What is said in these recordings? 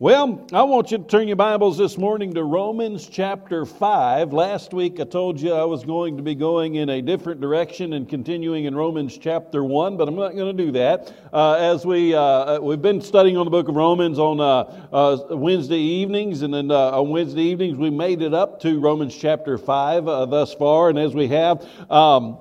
Well, I want you to turn your Bibles this morning to Romans chapter 5. Last week I told you I was going to be going in a different direction and continuing in Romans chapter 1, but I'm not going to do that. Uh, as we, uh, we've been studying on the book of Romans on uh, uh Wednesday evenings, and then uh, on Wednesday evenings we made it up to Romans chapter 5 uh, thus far, and as we have, um,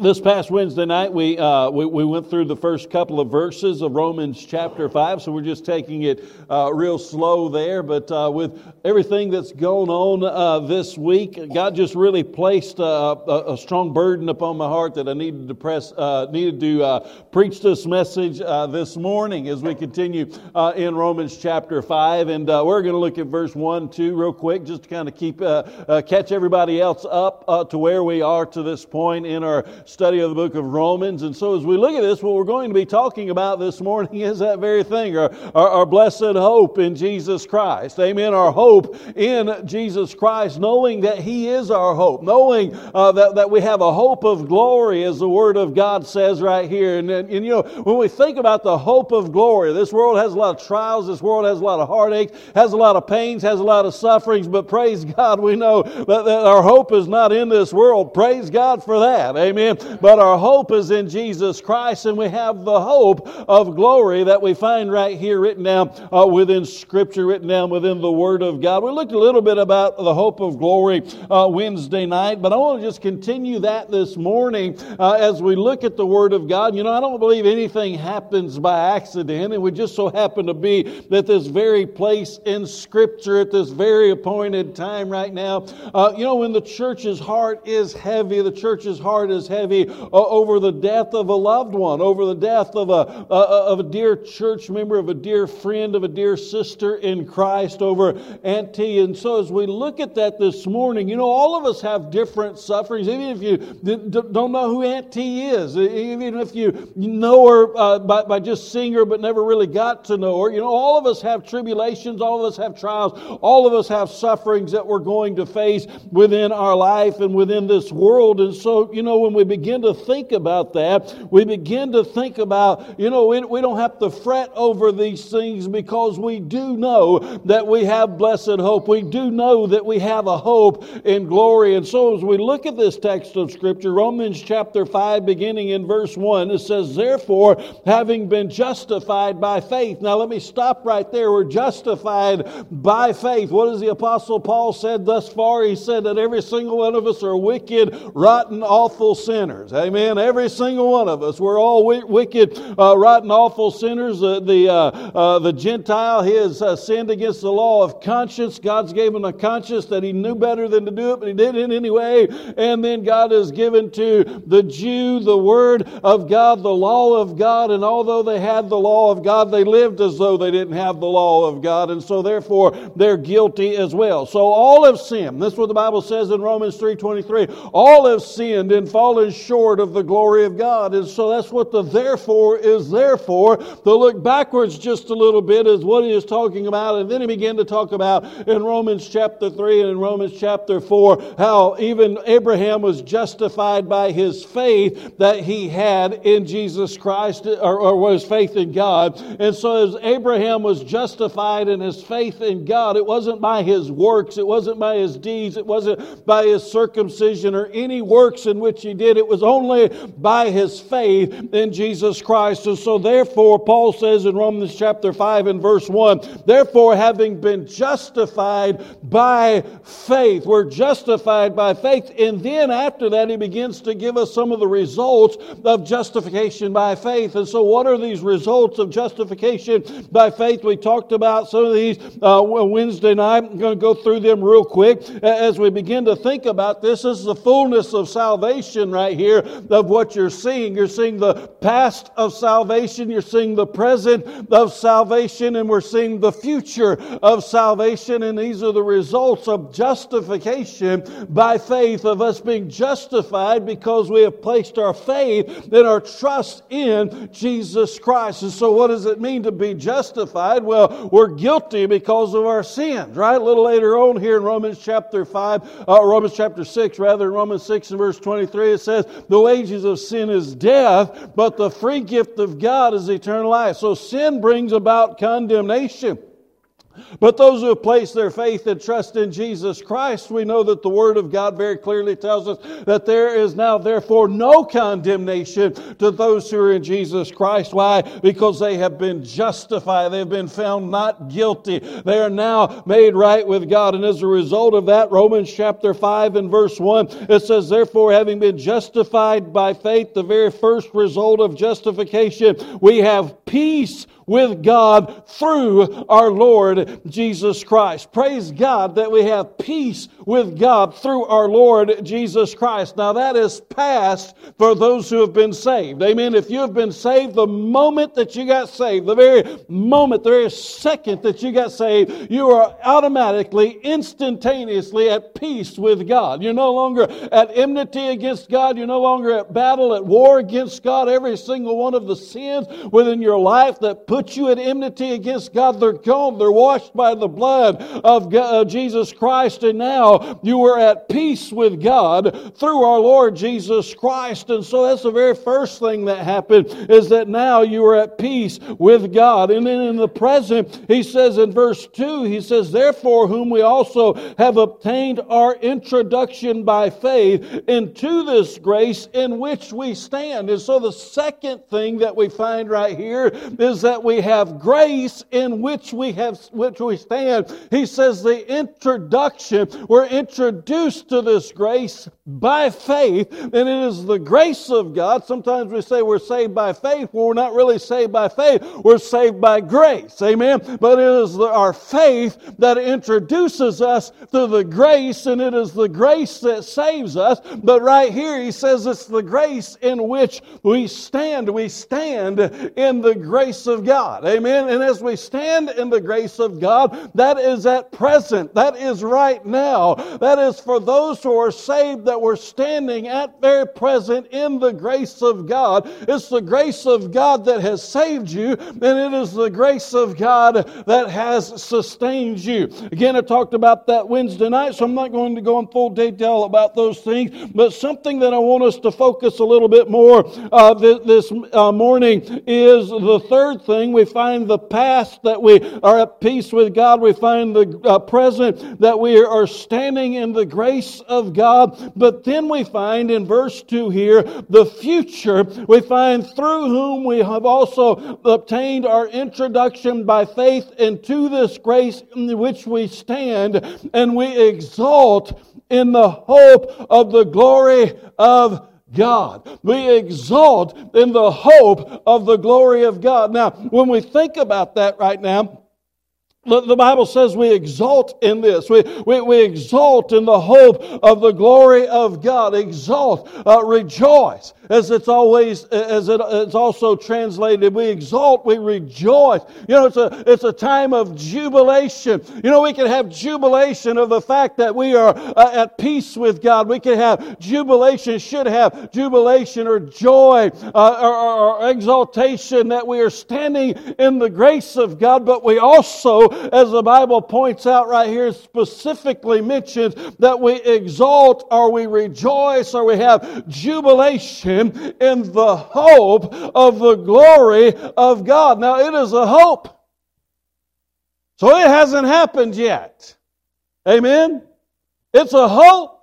this past Wednesday night, we, uh, we, we, went through the first couple of verses of Romans chapter 5, so we're just taking it uh, real slow there. But uh, with everything that's going on uh, this week, God just really placed uh, a, a, strong burden upon my heart that I needed to, press, uh, needed to preach this message this morning as we continue in Romans chapter 5. And we're going to look at verse 1, 2 real quick, just to kind of keep catch everybody else up to where we are to this point in our study of the book of Romans. And so as we look at this, what we're going to be talking about this morning is that very thing, our, our, our blessed hope in Jesus Christ. Amen. Our hope in Jesus Christ, knowing that He is our hope, knowing uh, that, that we have a hope of glory, as the Word of God says right here. And, and, and, you know, when we think about the hope of glory, this world has a lot of trials, this world has a lot of heartaches, has a lot of pains, has a lot of sufferings, but praise God, we know that, that our hope is not in this world. Praise God for that. Amen. But our hope is in Jesus Christ, and we have the hope of glory that we find right here written down uh, within Scripture, written down within the Word of God. We looked a little bit about the hope of glory uh, Wednesday night, but I want to just continue that this morning uh, as we look at the Word of God. You know, I don't believe anything happens by accident. It would just so happen to be that this very place in Scripture at this very appointed time right now, uh, you know, when the church's heart is heavy, the church's heart is heavy heavy uh, over the death of a loved one, over the death of a, of a dear church member, of a dear friend, of a dear sister in Christ, over Auntie. And so as we look at that this morning, you know, all of us have different sufferings. Even if you don't know who Auntie is, even if you know her uh, by, by just seeing her but never really got to know her, you know, all of us have tribulations, all of us have trials, all of us have sufferings that we're going to face within our life and within this world. And so, you know, when we begin to think about that, we begin to think about, you know, we, we don't have to fret over these things because we do know that we have blessed hope. We do know that we have a hope in glory. And so as we look at this text of Scripture, Romans chapter 5, beginning in verse 1, it says, Therefore, having been justified by faith. Now let me stop right there. We're justified by faith. What does the Apostle Paul said thus far? He said that every single one of us are wicked, rotten, awful sinners sinners. Amen. Every single one of us. We're all wicked, uh, rotten, awful sinners. Uh, the, uh, the Gentile, he has uh, sinned against the law of conscience. God's given him a conscience that he knew better than to do it, but he did it anyway. And then God has given to the Jew the word of God, the law of God. And although they had the law of God, they lived as though they didn't have the law of God. And so therefore, they're guilty as well. So all have sinned. This is what the Bible says in Romans 3.23. All have sinned and fallen short of the glory of God. And so that's what the therefore is there for. To look backwards just a little bit is what he is talking about. And then he began to talk about in Romans chapter 3 and in Romans chapter 4 how even Abraham was justified by his faith that he had in Jesus Christ or, or was faith in God. And so as Abraham was justified in his faith in God, it wasn't by his works, it wasn't by his deeds, it wasn't by his circumcision or any works in which he did. It was only by his faith in Jesus Christ. And so, therefore, Paul says in Romans chapter 5 and verse 1 therefore, having been justified by faith, we're justified by faith. And then after that, he begins to give us some of the results of justification by faith. And so, what are these results of justification by faith? We talked about some of these uh, Wednesday night. I'm going to go through them real quick as we begin to think about this. This is the fullness of salvation right here here of what you're seeing. You're seeing the past of salvation, you're seeing the present of salvation, and we're seeing the future of salvation. And these are the results of justification by faith, of us being justified because we have placed our faith and our trust in Jesus Christ. And so, what does it mean to be justified? Well, we're guilty because of our sins, right? A little later on here in Romans chapter 5, uh, Romans chapter 6, rather, in Romans 6 and verse 23, it says, the wages of sin is death, but the free gift of God is eternal life. So sin brings about condemnation. But those who have placed their faith and trust in Jesus Christ, we know that the Word of God very clearly tells us that there is now, therefore, no condemnation to those who are in Jesus Christ. Why? Because they have been justified. They've been found not guilty. They are now made right with God. And as a result of that, Romans chapter 5 and verse 1, it says, Therefore, having been justified by faith, the very first result of justification, we have peace with God through our Lord Jesus Christ. Praise God that we have peace with God through our Lord Jesus Christ. Now that is past for those who have been saved. Amen. If you have been saved, the moment that you got saved, the very moment, the very second that you got saved, you are automatically, instantaneously at peace with God. You're no longer at enmity against God. You're no longer at battle, at war against God. Every single one of the sins within your life that put put you at enmity against God, they're gone. They're washed by the blood of God, uh, Jesus Christ. And now you are at peace with God through our Lord Jesus Christ. And so that's the very first thing that happened is that now you are at peace with God. And then in the present, he says in verse 2, he says, Therefore, whom we also have obtained our introduction by faith into this grace in which we stand. And so the second thing that we find right here is that we we have grace in which we have which we stand. He says the introduction, we're introduced to this grace by faith, and it is the grace of God. Sometimes we say we're saved by faith. Well, we're not really saved by faith. We're saved by grace. Amen. But it is the, our faith that introduces us to the grace, and it is the grace that saves us. But right here, he says it's the grace in which we stand. We stand in the grace of God. God. Amen. And as we stand in the grace of God, that is at present. That is right now. That is for those who are saved that we're standing at very present in the grace of God. It's the grace of God that has saved you, and it is the grace of God that has sustained you. Again, I talked about that Wednesday night, so I'm not going to go in full detail about those things, but something that I want us to focus a little bit more uh, this, uh, morning is the third thing we find the past that we are at peace with God. We find the uh, present that we are standing in the grace of God. But then we find in verse 2 here the future. We find through whom we have also obtained our introduction by faith into this grace in which we stand and we exalt in the hope of the glory of God. We exalt in the hope of the glory of God. Now, when we think about that right now, the Bible says we exalt in this. We, we, we exalt in the hope of the glory of God. Exalt, uh, rejoice, as it's always, as it, it's also translated. We exalt, we rejoice. You know, it's a, it's a time of jubilation. You know, we can have jubilation of the fact that we are uh, at peace with God. We can have jubilation, should have jubilation or joy uh, or, or, or exaltation that we are standing in the grace of God, but we also as the Bible points out right here, specifically mentions that we exalt or we rejoice or we have jubilation in the hope of the glory of God. Now, it is a hope. So it hasn't happened yet. Amen? It's a hope.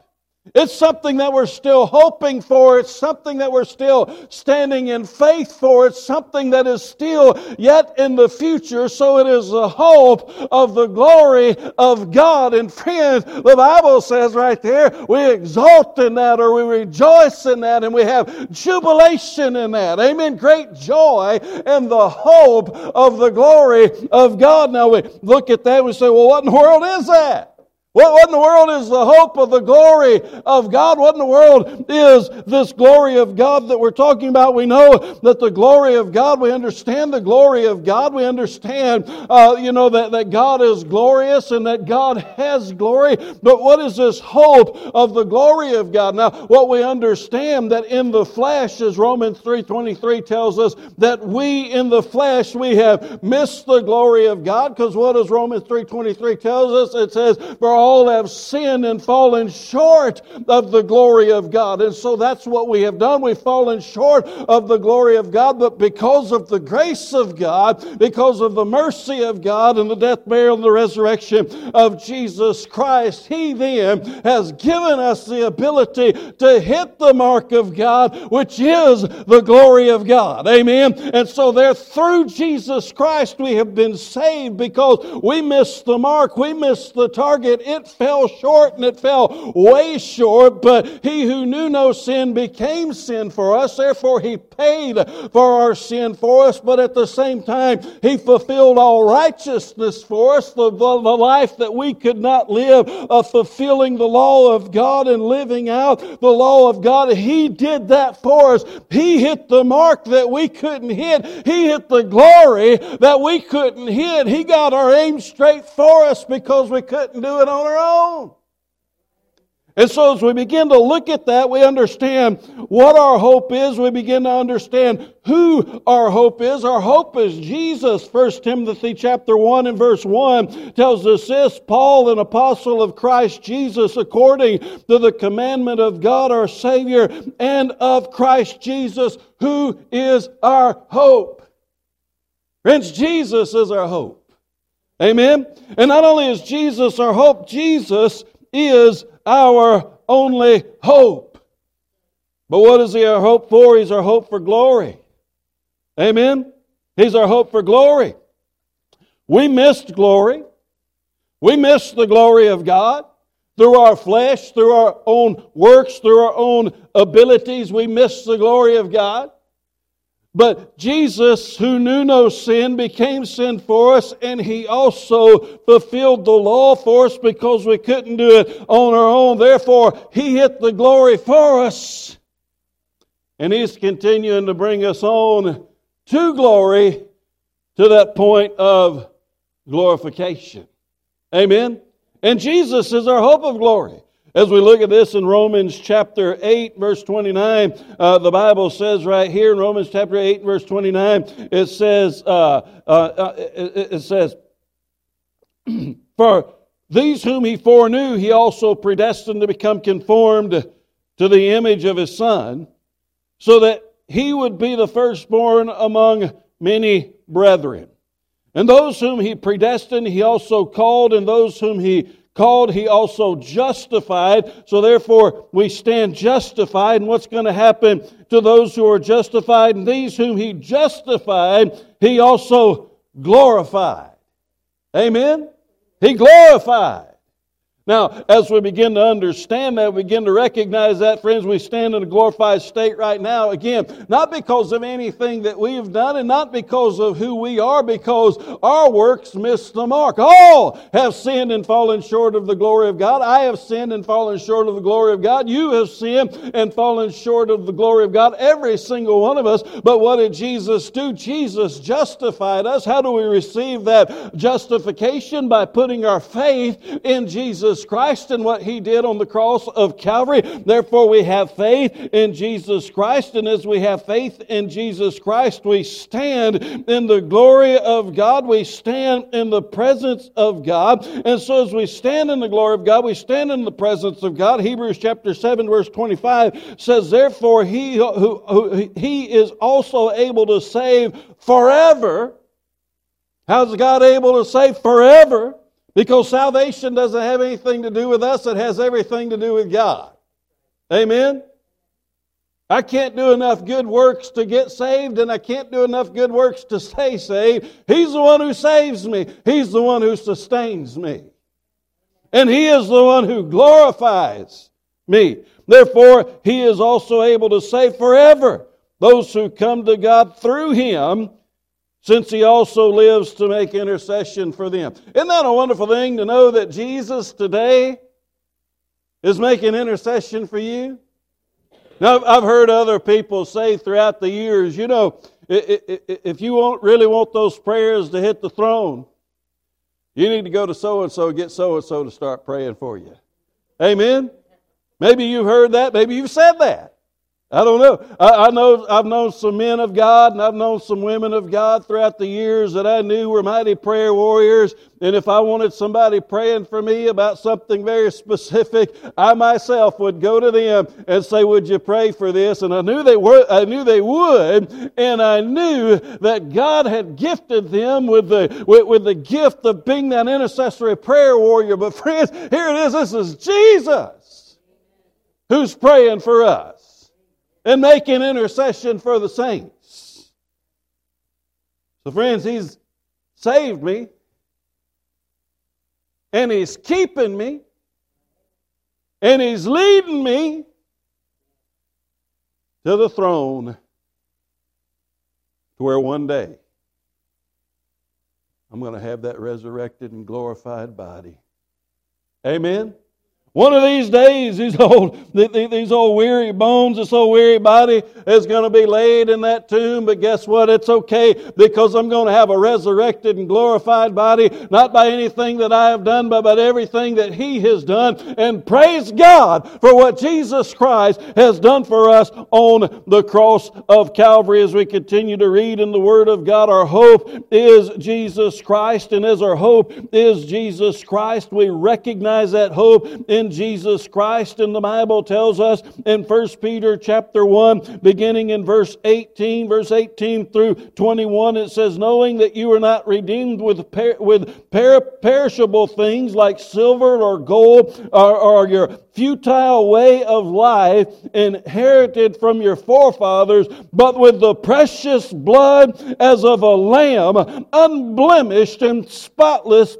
It's something that we're still hoping for. It's something that we're still standing in faith for. It's something that is still yet in the future. So it is the hope of the glory of God. And friends, the Bible says right there, we exalt in that or we rejoice in that and we have jubilation in that. Amen. Great joy and the hope of the glory of God. Now we look at that and we say, well, what in the world is that? What, in the world is the hope of the glory of God? What in the world is this glory of God that we're talking about? We know that the glory of God, we understand the glory of God. We understand, uh, you know, that, that God is glorious and that God has glory. But what is this hope of the glory of God? Now, what we understand that in the flesh, as Romans 3.23 tells us, that we in the flesh, we have missed the glory of God. Because what does Romans 3.23 tells us? It says, for all all have sinned and fallen short of the glory of God. And so that's what we have done. We've fallen short of the glory of God, but because of the grace of God, because of the mercy of God and the death, burial, and the resurrection of Jesus Christ, He then has given us the ability to hit the mark of God, which is the glory of God. Amen. And so there through Jesus Christ we have been saved because we missed the mark. We missed the target. It fell short and it fell way short, but he who knew no sin became sin for us. Therefore he paid for our sin for us, but at the same time he fulfilled all righteousness for us, the, the, life that we could not live, of fulfilling the law of God and living out the law of God. He did that for us. He hit the mark that we couldn't hit. He hit the glory that we couldn't hit. He got our aim straight for us because we couldn't do it our own. And so as we begin to look at that, we understand what our hope is. We begin to understand who our hope is. Our hope is Jesus. 1 Timothy chapter 1 and verse 1 tells us this, Paul, an apostle of Christ Jesus, according to the commandment of God our Savior and of Christ Jesus, who is our hope. Friends, Jesus is our hope. Amen? And not only is Jesus our hope, Jesus is our only hope. But what is He our hope for? He's our hope for glory. Amen? He's our hope for glory. We missed glory. We missed the glory of God through our flesh, through our own works, through our own abilities. We missed the glory of God. But Jesus, who knew no sin, became sin for us, and he also fulfilled the law for us because we couldn't do it on our own. Therefore, he hit the glory for us. And he's continuing to bring us on to glory to that point of glorification. Amen. And Jesus is our hope of glory. As we look at this in Romans chapter 8, verse 29, uh, the Bible says right here in Romans chapter 8, verse 29, it says, uh, uh, uh it, it says, For these whom he foreknew, he also predestined to become conformed to the image of his Son, so that he would be the firstborn among many brethren. And those whom he predestined, he also called, and those whom he called, he also justified. So therefore, we stand justified. And what's going to happen to those who are justified? And these whom he justified, he also glorified. Amen? He glorified. Now, as we begin to understand that, we begin to recognize that, friends, we stand in a glorified state right now. Again, not because of anything that we have done and not because of who we are, because our works miss the mark. All have sinned and fallen short of the glory of God. I have sinned and fallen short of the glory of God. You have sinned and fallen short of the glory of God. Every single one of us. But what did Jesus do? Jesus justified us. How do we receive that justification? By putting our faith in Jesus Jesus Christ and what He did on the cross of Calvary. Therefore, we have faith in Jesus Christ. And as we have faith in Jesus Christ, we stand in the glory of God. We stand in the presence of God. And so, as we stand in the glory of God, we stand in the presence of God. Hebrews chapter 7, verse 25 says, Therefore, He, who, who He is also able to save forever. How's God able to save forever? Because salvation doesn't have anything to do with us, it has everything to do with God. Amen? I can't do enough good works to get saved, and I can't do enough good works to stay saved. He's the one who saves me, He's the one who sustains me. And He is the one who glorifies me. Therefore, He is also able to save forever those who come to God through Him since he also lives to make intercession for them. Isn't that a wonderful thing to know that Jesus today is making intercession for you? Now, I've heard other people say throughout the years, you know, if you really want those prayers to hit the throne, you need to go to so and so, get so and so to start praying for you. Amen? Maybe you've heard that, maybe you've said that. I don't know. I, I, know I've known some men of God and I've known some women of God throughout the years that I knew were mighty prayer warriors. And if I wanted somebody praying for me about something very specific, I myself would go to them and say, "Would you pray for this?" And I knew they were. I knew they would, and I knew that God had gifted them with the with, with the gift of being that intercessory prayer warrior. But friends, here it is. This is Jesus who's praying for us and making intercession for the saints. So, friends, He's saved me, and He's keeping me, and He's leading me to the throne to where one day I'm going to have that resurrected and glorified body. Amen. One of these days, these old, these old weary bones, this old weary body is going to be laid in that tomb. But guess what? It's okay because I'm going to have a resurrected and glorified body, not by anything that I have done, but by everything that He has done. And praise God for what Jesus Christ has done for us on the cross of Calvary. As we continue to read in the Word of God, our hope is Jesus Christ. And as our hope is Jesus Christ, we recognize that hope in Jesus Christ. And the Bible tells us in 1 Peter chapter 1, beginning in verse 18, verse 18 through 21, it says, Knowing that you are not redeemed with, per- with per- perishable things like silver or gold or, or your futile way of life inherited from your forefathers, but with the precious blood as of a lamb, unblemished and spotless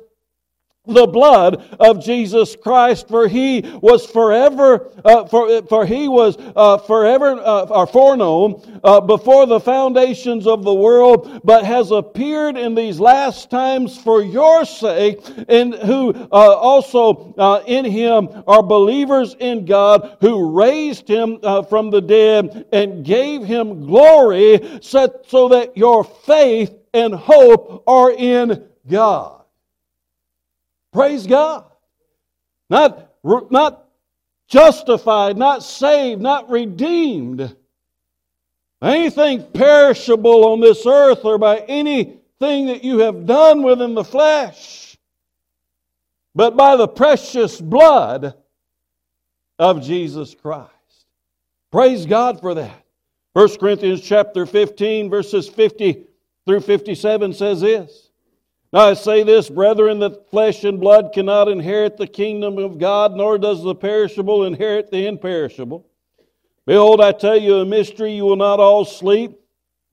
the blood of Jesus Christ, for he was forever, uh, for, for he was uh, forever, uh, or foreknown uh, before the foundations of the world, but has appeared in these last times for your sake, and who uh, also uh, in him are believers in God, who raised him from the dead and gave him glory, so that your faith and hope are in God. Praise God. Not, not justified, not saved, not redeemed. Anything perishable on this earth or by anything that you have done within the flesh, but by the precious blood of Jesus Christ. Praise God for that. 1 Corinthians chapter 15, verses 50 through 57 says this. Now I say this, brethren, that flesh and blood cannot inherit the kingdom of God, nor does the perishable inherit the imperishable. Behold, I tell you a mystery, you will not all sleep,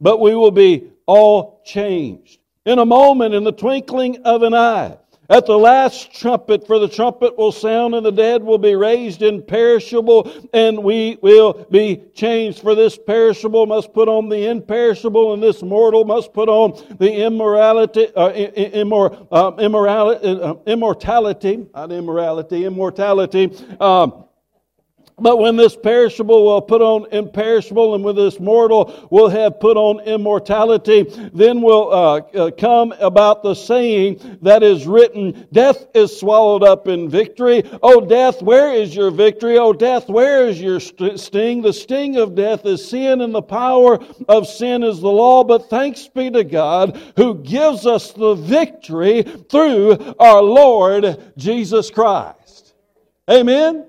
but we will be all changed. In a moment, in the twinkling of an eye, at the last trumpet, for the trumpet will sound and the dead will be raised imperishable and we will be changed. For this perishable must put on the imperishable and this mortal must put on the immorality, uh, immor, uh, immorality, uh, immortality, not immorality, immortality. Um, but when this perishable will put on imperishable, and when this mortal will have put on immortality, then will uh, uh, come about the saying that is written, Death is swallowed up in victory. O death, where is your victory? O death, where is your sting? The sting of death is sin, and the power of sin is the law. But thanks be to God who gives us the victory through our Lord Jesus Christ. Amen.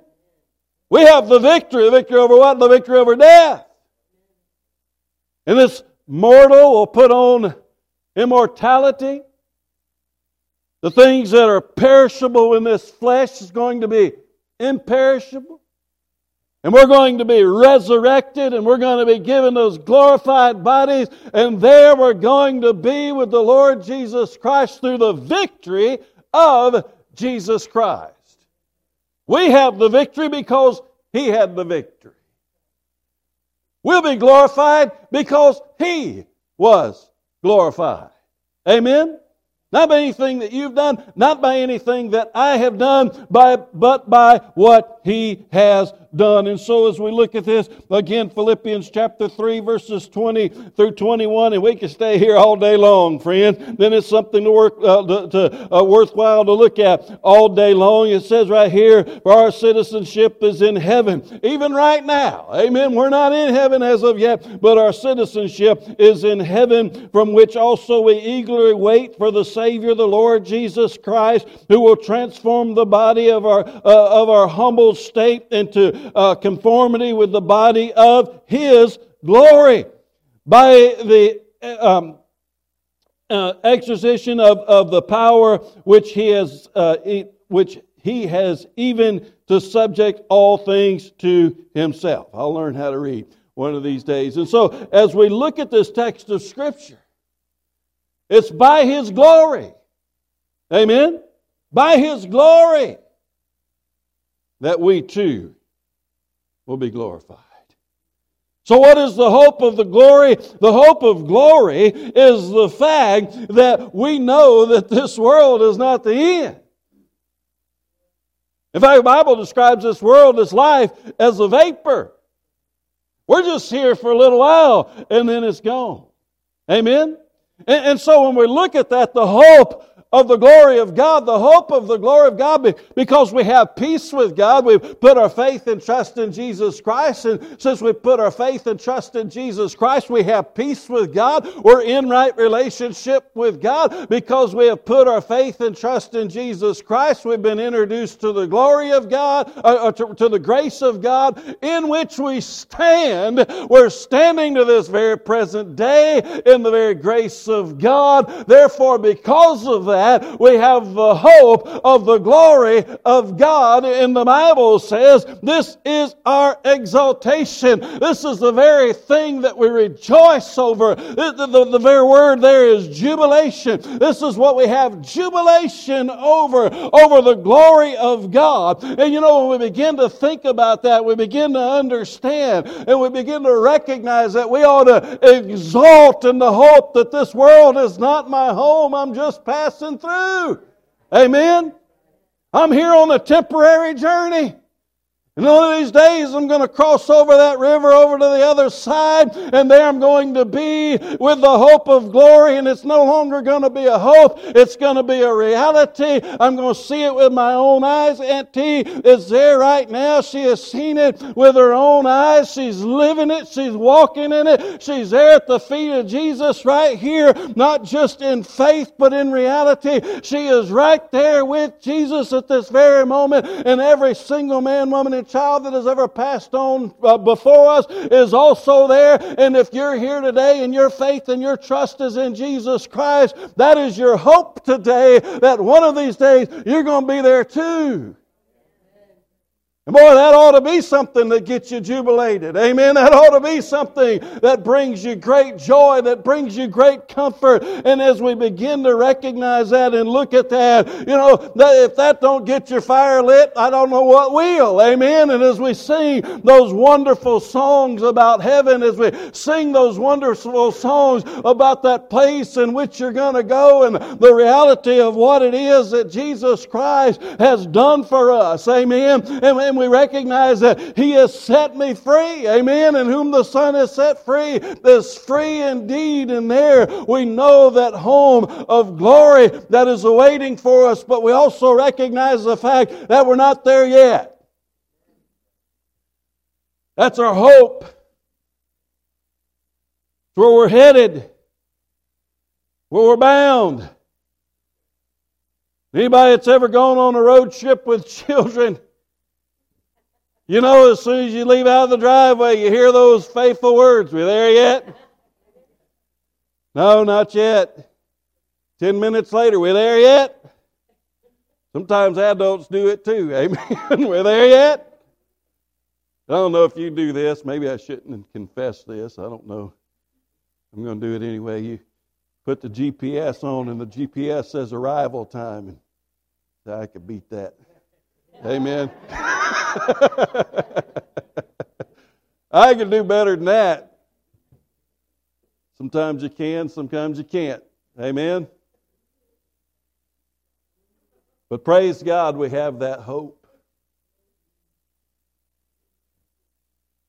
We have the victory. The victory over what? The victory over death. And this mortal will put on immortality. The things that are perishable in this flesh is going to be imperishable. And we're going to be resurrected and we're going to be given those glorified bodies. And there we're going to be with the Lord Jesus Christ through the victory of Jesus Christ. We have the victory because He had the victory. We'll be glorified because He was glorified. Amen? Not by anything that you've done, not by anything that I have done, by, but by what He has done. And so as we look at this, again, Philippians chapter 3, verses 20 through 21, and we can stay here all day long, friend. Then it's something to work, uh, to, to uh, worthwhile to look at all day long. It says right here, for our citizenship is in heaven, even right now. Amen. We're not in heaven as of yet, but our citizenship is in heaven, from which also we eagerly wait for the Savior, the Lord Jesus Christ, who will transform the body of our, uh, of our humble state into uh, conformity with the body of His glory by the uh, um, uh, of, of the power which He has, uh, which He has even to subject all things to Himself. I'll learn how to read one of these days. And so, as we look at this text of Scripture, it's by His glory. Amen? By His glory that we too will be glorified. So, what is the hope of the glory? The hope of glory is the fact that we know that this world is not the end. In fact, the Bible describes this world, this life, as a vapor. We're just here for a little while and then it's gone. Amen? And, and so when we look at that, the hope of the glory of God, the hope of the glory of God, because we have peace with God. We've put our faith and trust in Jesus Christ. And since we put our faith and trust in Jesus Christ, we have peace with God. We're in right relationship with God because we have put our faith and trust in Jesus Christ. We've been introduced to the glory of God, uh, uh to, to the grace of God in which we stand. We're standing to this very present day in the very grace of God. Therefore, because of that, that, we have the hope of the glory of God. And the Bible says this is our exaltation. This is the very thing that we rejoice over. The, the, the very word there is jubilation. This is what we have jubilation over, over the glory of God. And you know, when we begin to think about that, we begin to understand and we begin to recognize that we ought to exalt in the hope that this world is not my home. I'm just passing through. Amen. I'm here on a temporary journey. And one of these days, I'm going to cross over that river over to the other side, and there I'm going to be with the hope of glory. And it's no longer going to be a hope, it's going to be a reality. I'm going to see it with my own eyes. Aunt T is there right now. She has seen it with her own eyes. She's living it, she's walking in it. She's there at the feet of Jesus right here, not just in faith, but in reality. She is right there with Jesus at this very moment, and every single man, woman, and child that has ever passed on uh, before us is also there. And if you're here today and your faith and your trust is in Jesus Christ, that is your hope today that one of these days you're going to be there too. And boy, that ought to be something that gets you jubilated. Amen. That ought to be something that brings you great joy, that brings you great comfort. And as we begin to recognize that and look at that, you know, that if that don't get your fire lit, I don't know what will. Amen. And as we sing those wonderful songs about heaven, as we sing those wonderful songs about that place in which you're going to go and the reality of what it is that Jesus Christ has done for us. Amen. And, and we recognize that He has set me free. Amen. And whom the Son has set free is free indeed. And there we know that home of glory that is awaiting for us, but we also recognize the fact that we're not there yet. That's our hope. It's where we're headed, where we're bound. Anybody that's ever gone on a road trip with children you know, as soon as you leave out of the driveway, you hear those faithful words. We there yet? No, not yet. Ten minutes later, we there yet? Sometimes adults do it too. Amen. We're there yet? I don't know if you do this. Maybe I shouldn't confess this. I don't know. I'm going to do it anyway. You put the GPS on, and the GPS says arrival time, and I could beat that. Amen. I can do better than that. Sometimes you can, sometimes you can't. Amen. But praise God, we have that hope.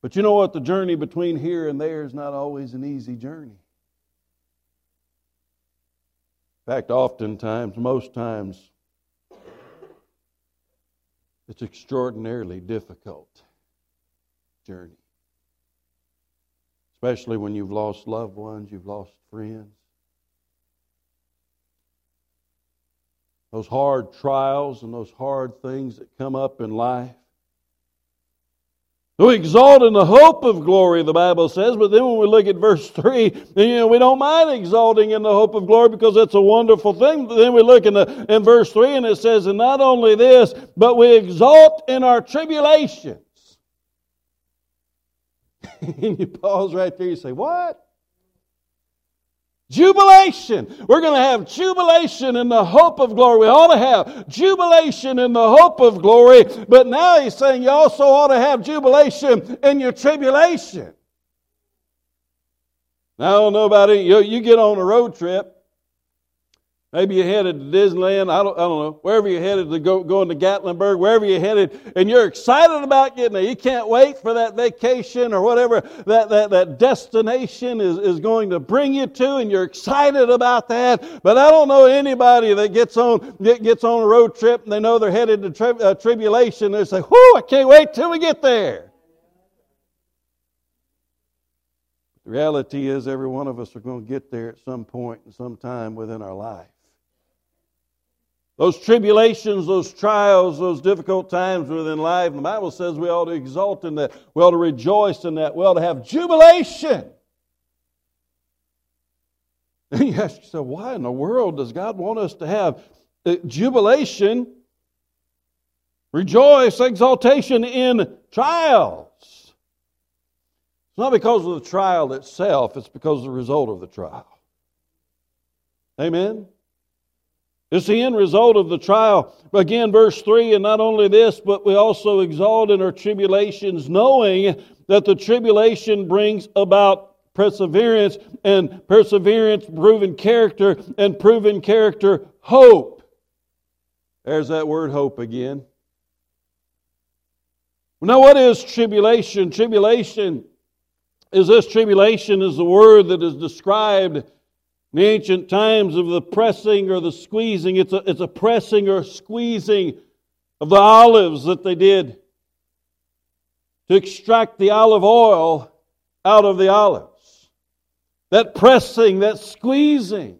But you know what? The journey between here and there is not always an easy journey. In fact, oftentimes, most times, it's extraordinarily difficult journey. Especially when you've lost loved ones, you've lost friends. Those hard trials and those hard things that come up in life we exalt in the hope of glory, the Bible says, but then when we look at verse 3, you know, we don't mind exalting in the hope of glory because that's a wonderful thing. But then we look in, the, in verse 3 and it says, and not only this, but we exalt in our tribulations. and you pause right there, you say, what? Jubilation. We're going to have jubilation in the hope of glory. We ought to have jubilation in the hope of glory. But now he's saying you also ought to have jubilation in your tribulation. Now, I don't know about it. You, you get on a road trip Maybe you're headed to Disneyland. I don't, I don't know. Wherever you're headed to go, going to Gatlinburg, wherever you're headed, and you're excited about getting there. You can't wait for that vacation or whatever that, that, that destination is, is going to bring you to, and you're excited about that. But I don't know anybody that gets on, get, gets on a road trip and they know they're headed to tri- uh, tribulation. They say, whoo, I can't wait till we get there. The reality is, every one of us are going to get there at some point and some time within our life. Those tribulations, those trials, those difficult times within life, the Bible says we ought to exult in that. We ought to rejoice in that. We ought to have jubilation. And you ask yourself, why in the world does God want us to have uh, jubilation, rejoice, exaltation in trials? It's not because of the trial itself, it's because of the result of the trial. Amen? It's the end result of the trial. Again, verse 3 and not only this, but we also exalt in our tribulations, knowing that the tribulation brings about perseverance, and perseverance, proven character, and proven character, hope. There's that word hope again. Now, what is tribulation? Tribulation is this tribulation is the word that is described in the ancient times of the pressing or the squeezing, it's a, it's a pressing or squeezing of the olives that they did to extract the olive oil out of the olives. That pressing, that squeezing.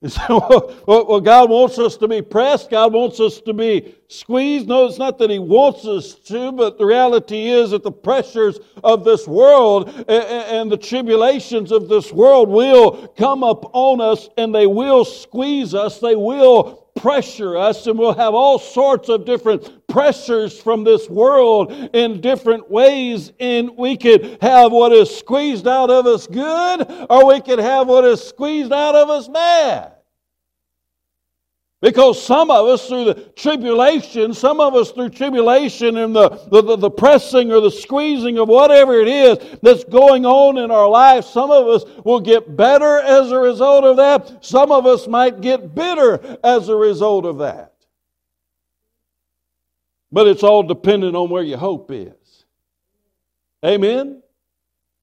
You well, well, God wants us to be pressed. God wants us to be squeezed. No, it's not that He wants us to, but the reality is that the pressures of this world and the tribulations of this world will come up on us and they will squeeze us. They will pressure us and we'll have all sorts of different pressures from this world in different ways and we could have what is squeezed out of us good or we could have what is squeezed out of us bad because some of us through the tribulation, some of us through tribulation and the, the, the, pressing or the squeezing of whatever it is that's going on in our life, some of us will get better as a result of that. Some of us might get bitter as a result of that. But it's all dependent on where your hope is. Amen?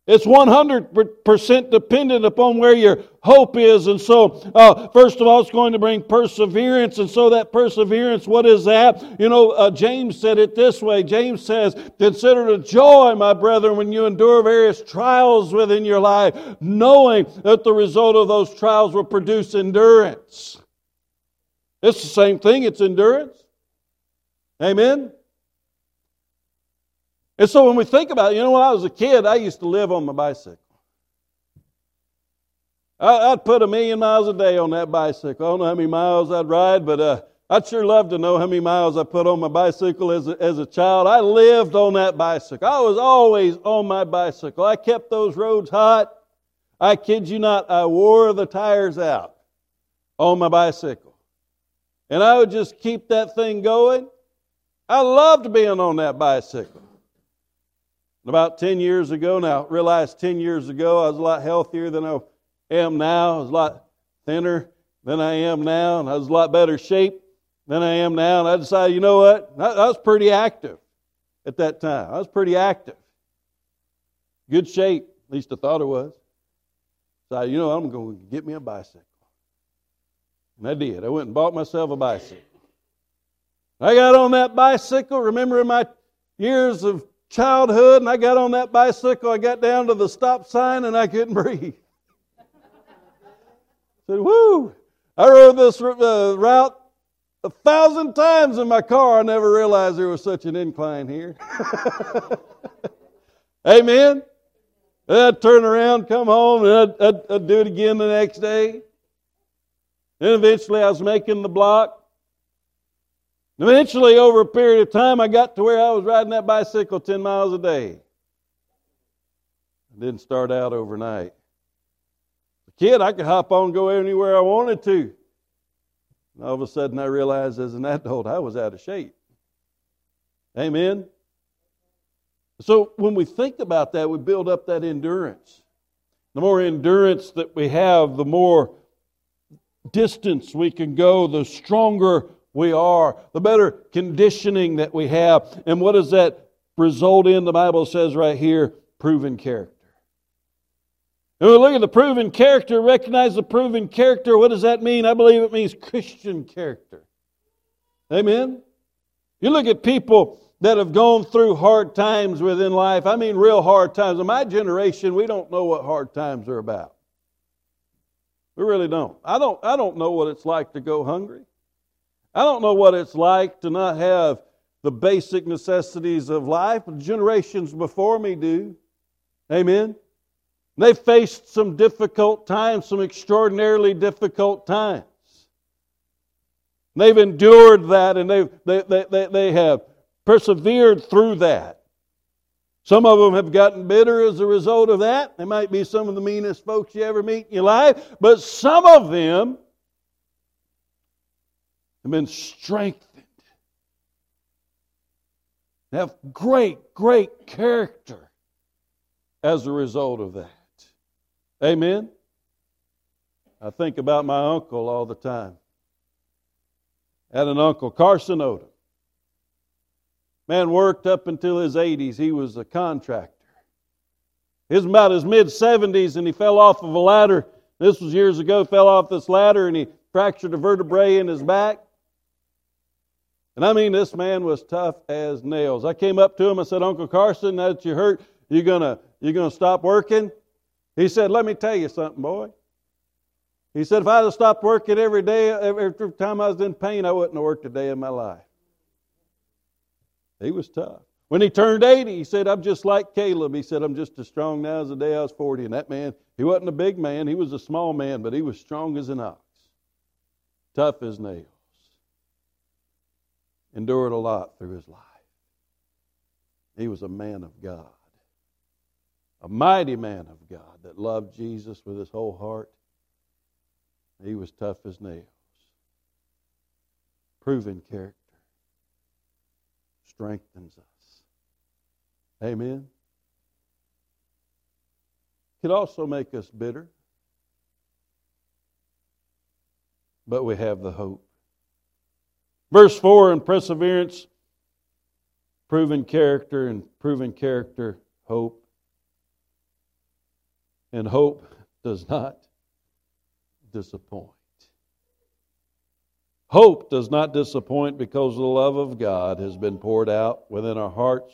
It's 100% dependent upon where your hope is. And so, uh, first of all, it's going to bring perseverance. And so, that perseverance, what is that? You know, uh, James said it this way James says, Consider it joy, my brethren, when you endure various trials within your life, knowing that the result of those trials will produce endurance. It's the same thing, it's endurance. Amen? And so when we think about it, you know, when I was a kid, I used to live on my bicycle. I'd put a million miles a day on that bicycle. I don't know how many miles I'd ride, but uh, I'd sure love to know how many miles I put on my bicycle as a, as a child. I lived on that bicycle. I was always on my bicycle. I kept those roads hot. I kid you not, I wore the tires out on my bicycle. And I would just keep that thing going. I loved being on that bicycle. About 10 years ago, now realized 10 years ago I was a lot healthier than I am now. I was a lot thinner than I am now, and I was a lot better shape than I am now. And I decided, you know what? I, I was pretty active at that time. I was pretty active. Good shape, at least I thought it was. So, you know, I'm going to get me a bicycle. And I did. I went and bought myself a bicycle. I got on that bicycle, remembering my years of childhood, and I got on that bicycle. I got down to the stop sign and I couldn't breathe. I said, Whoo! I rode this uh, route a thousand times in my car. I never realized there was such an incline here. Amen. And I'd turn around, come home, and I'd, I'd, I'd do it again the next day. And eventually I was making the block. Eventually, over a period of time, I got to where I was riding that bicycle 10 miles a day. I didn't start out overnight. A kid, I could hop on go anywhere I wanted to. And all of a sudden, I realized as an adult, I was out of shape. Amen? So, when we think about that, we build up that endurance. The more endurance that we have, the more distance we can go, the stronger we are, the better conditioning that we have. And what does that result in? The Bible says right here proven character. And we look at the proven character, recognize the proven character. What does that mean? I believe it means Christian character. Amen? You look at people that have gone through hard times within life. I mean, real hard times. In my generation, we don't know what hard times are about. We really don't. I don't, I don't know what it's like to go hungry. I don't know what it's like to not have the basic necessities of life. Generations before me do. Amen. They faced some difficult times, some extraordinarily difficult times. They've endured that and they've, they, they, they, they have persevered through that. Some of them have gotten bitter as a result of that. They might be some of the meanest folks you ever meet in your life, but some of them have been strengthened. Have great, great character as a result of that. Amen? I think about my uncle all the time. Had an uncle, Carson Odom. Man worked up until his 80s. He was a contractor. He was about his mid 70s and he fell off of a ladder. This was years ago, fell off this ladder and he fractured a vertebrae in his back. And I mean, this man was tough as nails. I came up to him and said, Uncle Carson, now that you hurt, you gonna you gonna stop working? He said, Let me tell you something, boy. He said, if I'd have stopped working every day, every time I was in pain, I wouldn't have worked a day in my life. He was tough. When he turned 80, he said, I'm just like Caleb. He said, I'm just as strong now as the day I was 40. And that man, he wasn't a big man, he was a small man, but he was strong as an ox, tough as nails endured a lot through his life. He was a man of God, a mighty man of God that loved Jesus with his whole heart. He was tough as nails, proven character, strengthens us. Amen. Could also make us bitter, but we have the hope. Verse 4 in perseverance, proven character, and proven character, hope. And hope does not disappoint. Hope does not disappoint because the love of God has been poured out within our hearts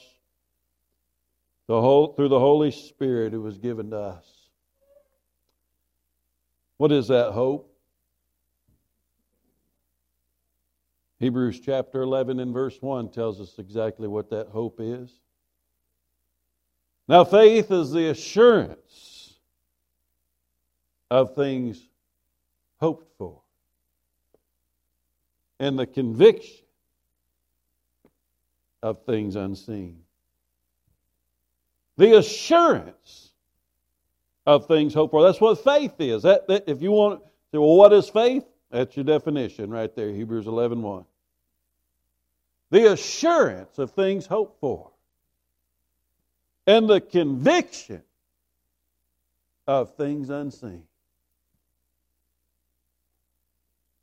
the whole, through the Holy Spirit who was given to us. What is that hope? Hebrews chapter 11 and verse 1 tells us exactly what that hope is. Now, faith is the assurance of things hoped for and the conviction of things unseen. The assurance of things hoped for. That's what faith is. That, that if you want to well, what is faith? That's your definition right there, Hebrews 11 1 the assurance of things hoped for, and the conviction of things unseen.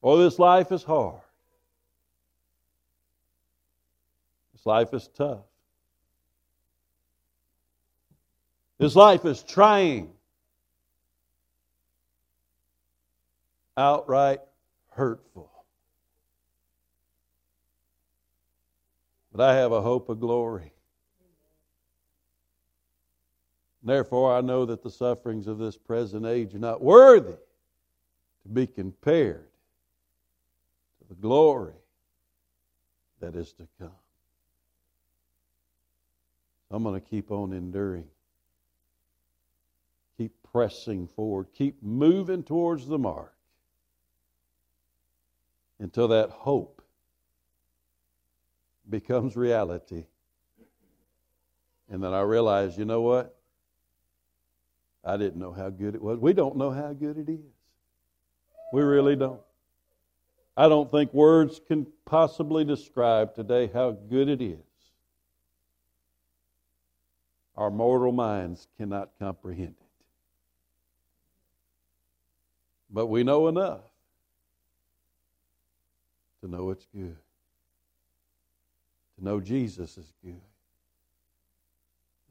Oh, this life is hard. This life is tough. This life is trying, outright hurtful. But I have a hope of glory. Therefore, I know that the sufferings of this present age are not worthy to be compared to the glory that is to come. I'm going to keep on enduring. Keep pressing forward. Keep moving towards the mark until that hope becomes reality. And then I realize, you know what? I didn't know how good it was. We don't know how good it is. We really don't. I don't think words can possibly describe today how good it is. Our mortal minds cannot comprehend it. But we know enough to know it's good, to know Jesus is good,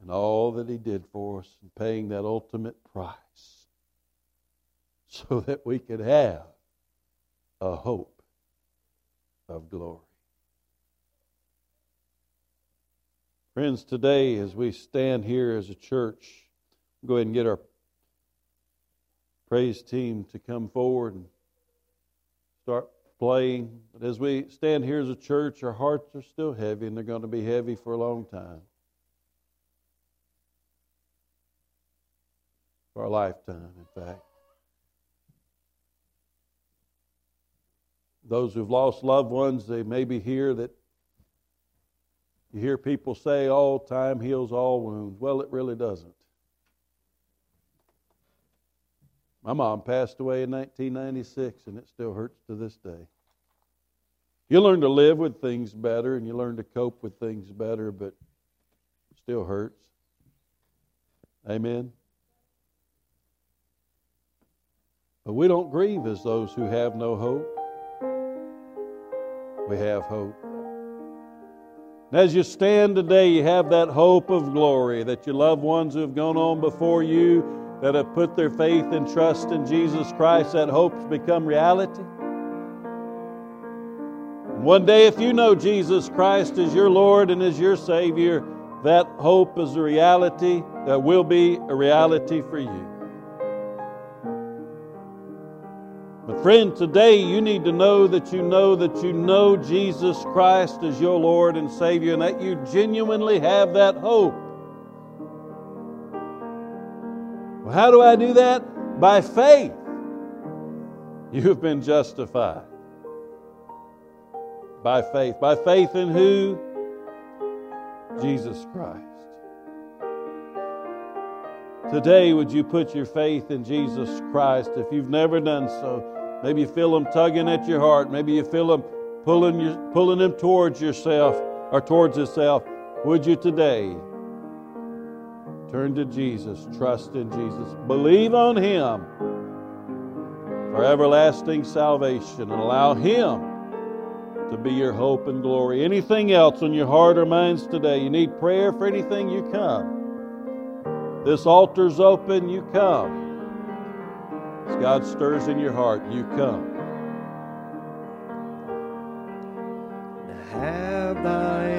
and all that He did for us in paying that ultimate price so that we could have a hope of glory. Friends, today as we stand here as a church, go ahead and get our praise team to come forward and start playing. But as we stand here as a church, our hearts are still heavy, and they're going to be heavy for a long time. For a lifetime, in fact. Those who've lost loved ones, they may be here that you hear people say, all time heals all wounds. Well, it really doesn't. My mom passed away in 1996, and it still hurts to this day. You learn to live with things better and you learn to cope with things better, but it still hurts. Amen. But we don't grieve as those who have no hope. We have hope. And as you stand today, you have that hope of glory that your loved ones who have gone on before you, that have put their faith and trust in Jesus Christ, that hope's become reality. And one day, if you know Jesus Christ as your Lord and as your Savior, that hope is a reality that will be a reality for you. But, friend, today you need to know that you know that you know Jesus Christ as your Lord and Savior and that you genuinely have that hope. Well, how do I do that? By faith. You have been justified by faith. By faith in who? Jesus Christ. Today, would you put your faith in Jesus Christ? If you've never done so, maybe you feel Him tugging at your heart. Maybe you feel Him pulling, you, pulling Him towards yourself or towards yourself. Would you today turn to Jesus, trust in Jesus, believe on Him for everlasting salvation, and allow Him to be your hope and glory. Anything else on your heart or minds today, you need prayer for anything, you come. This altar's open, you come. As God stirs in your heart, you come. Have thy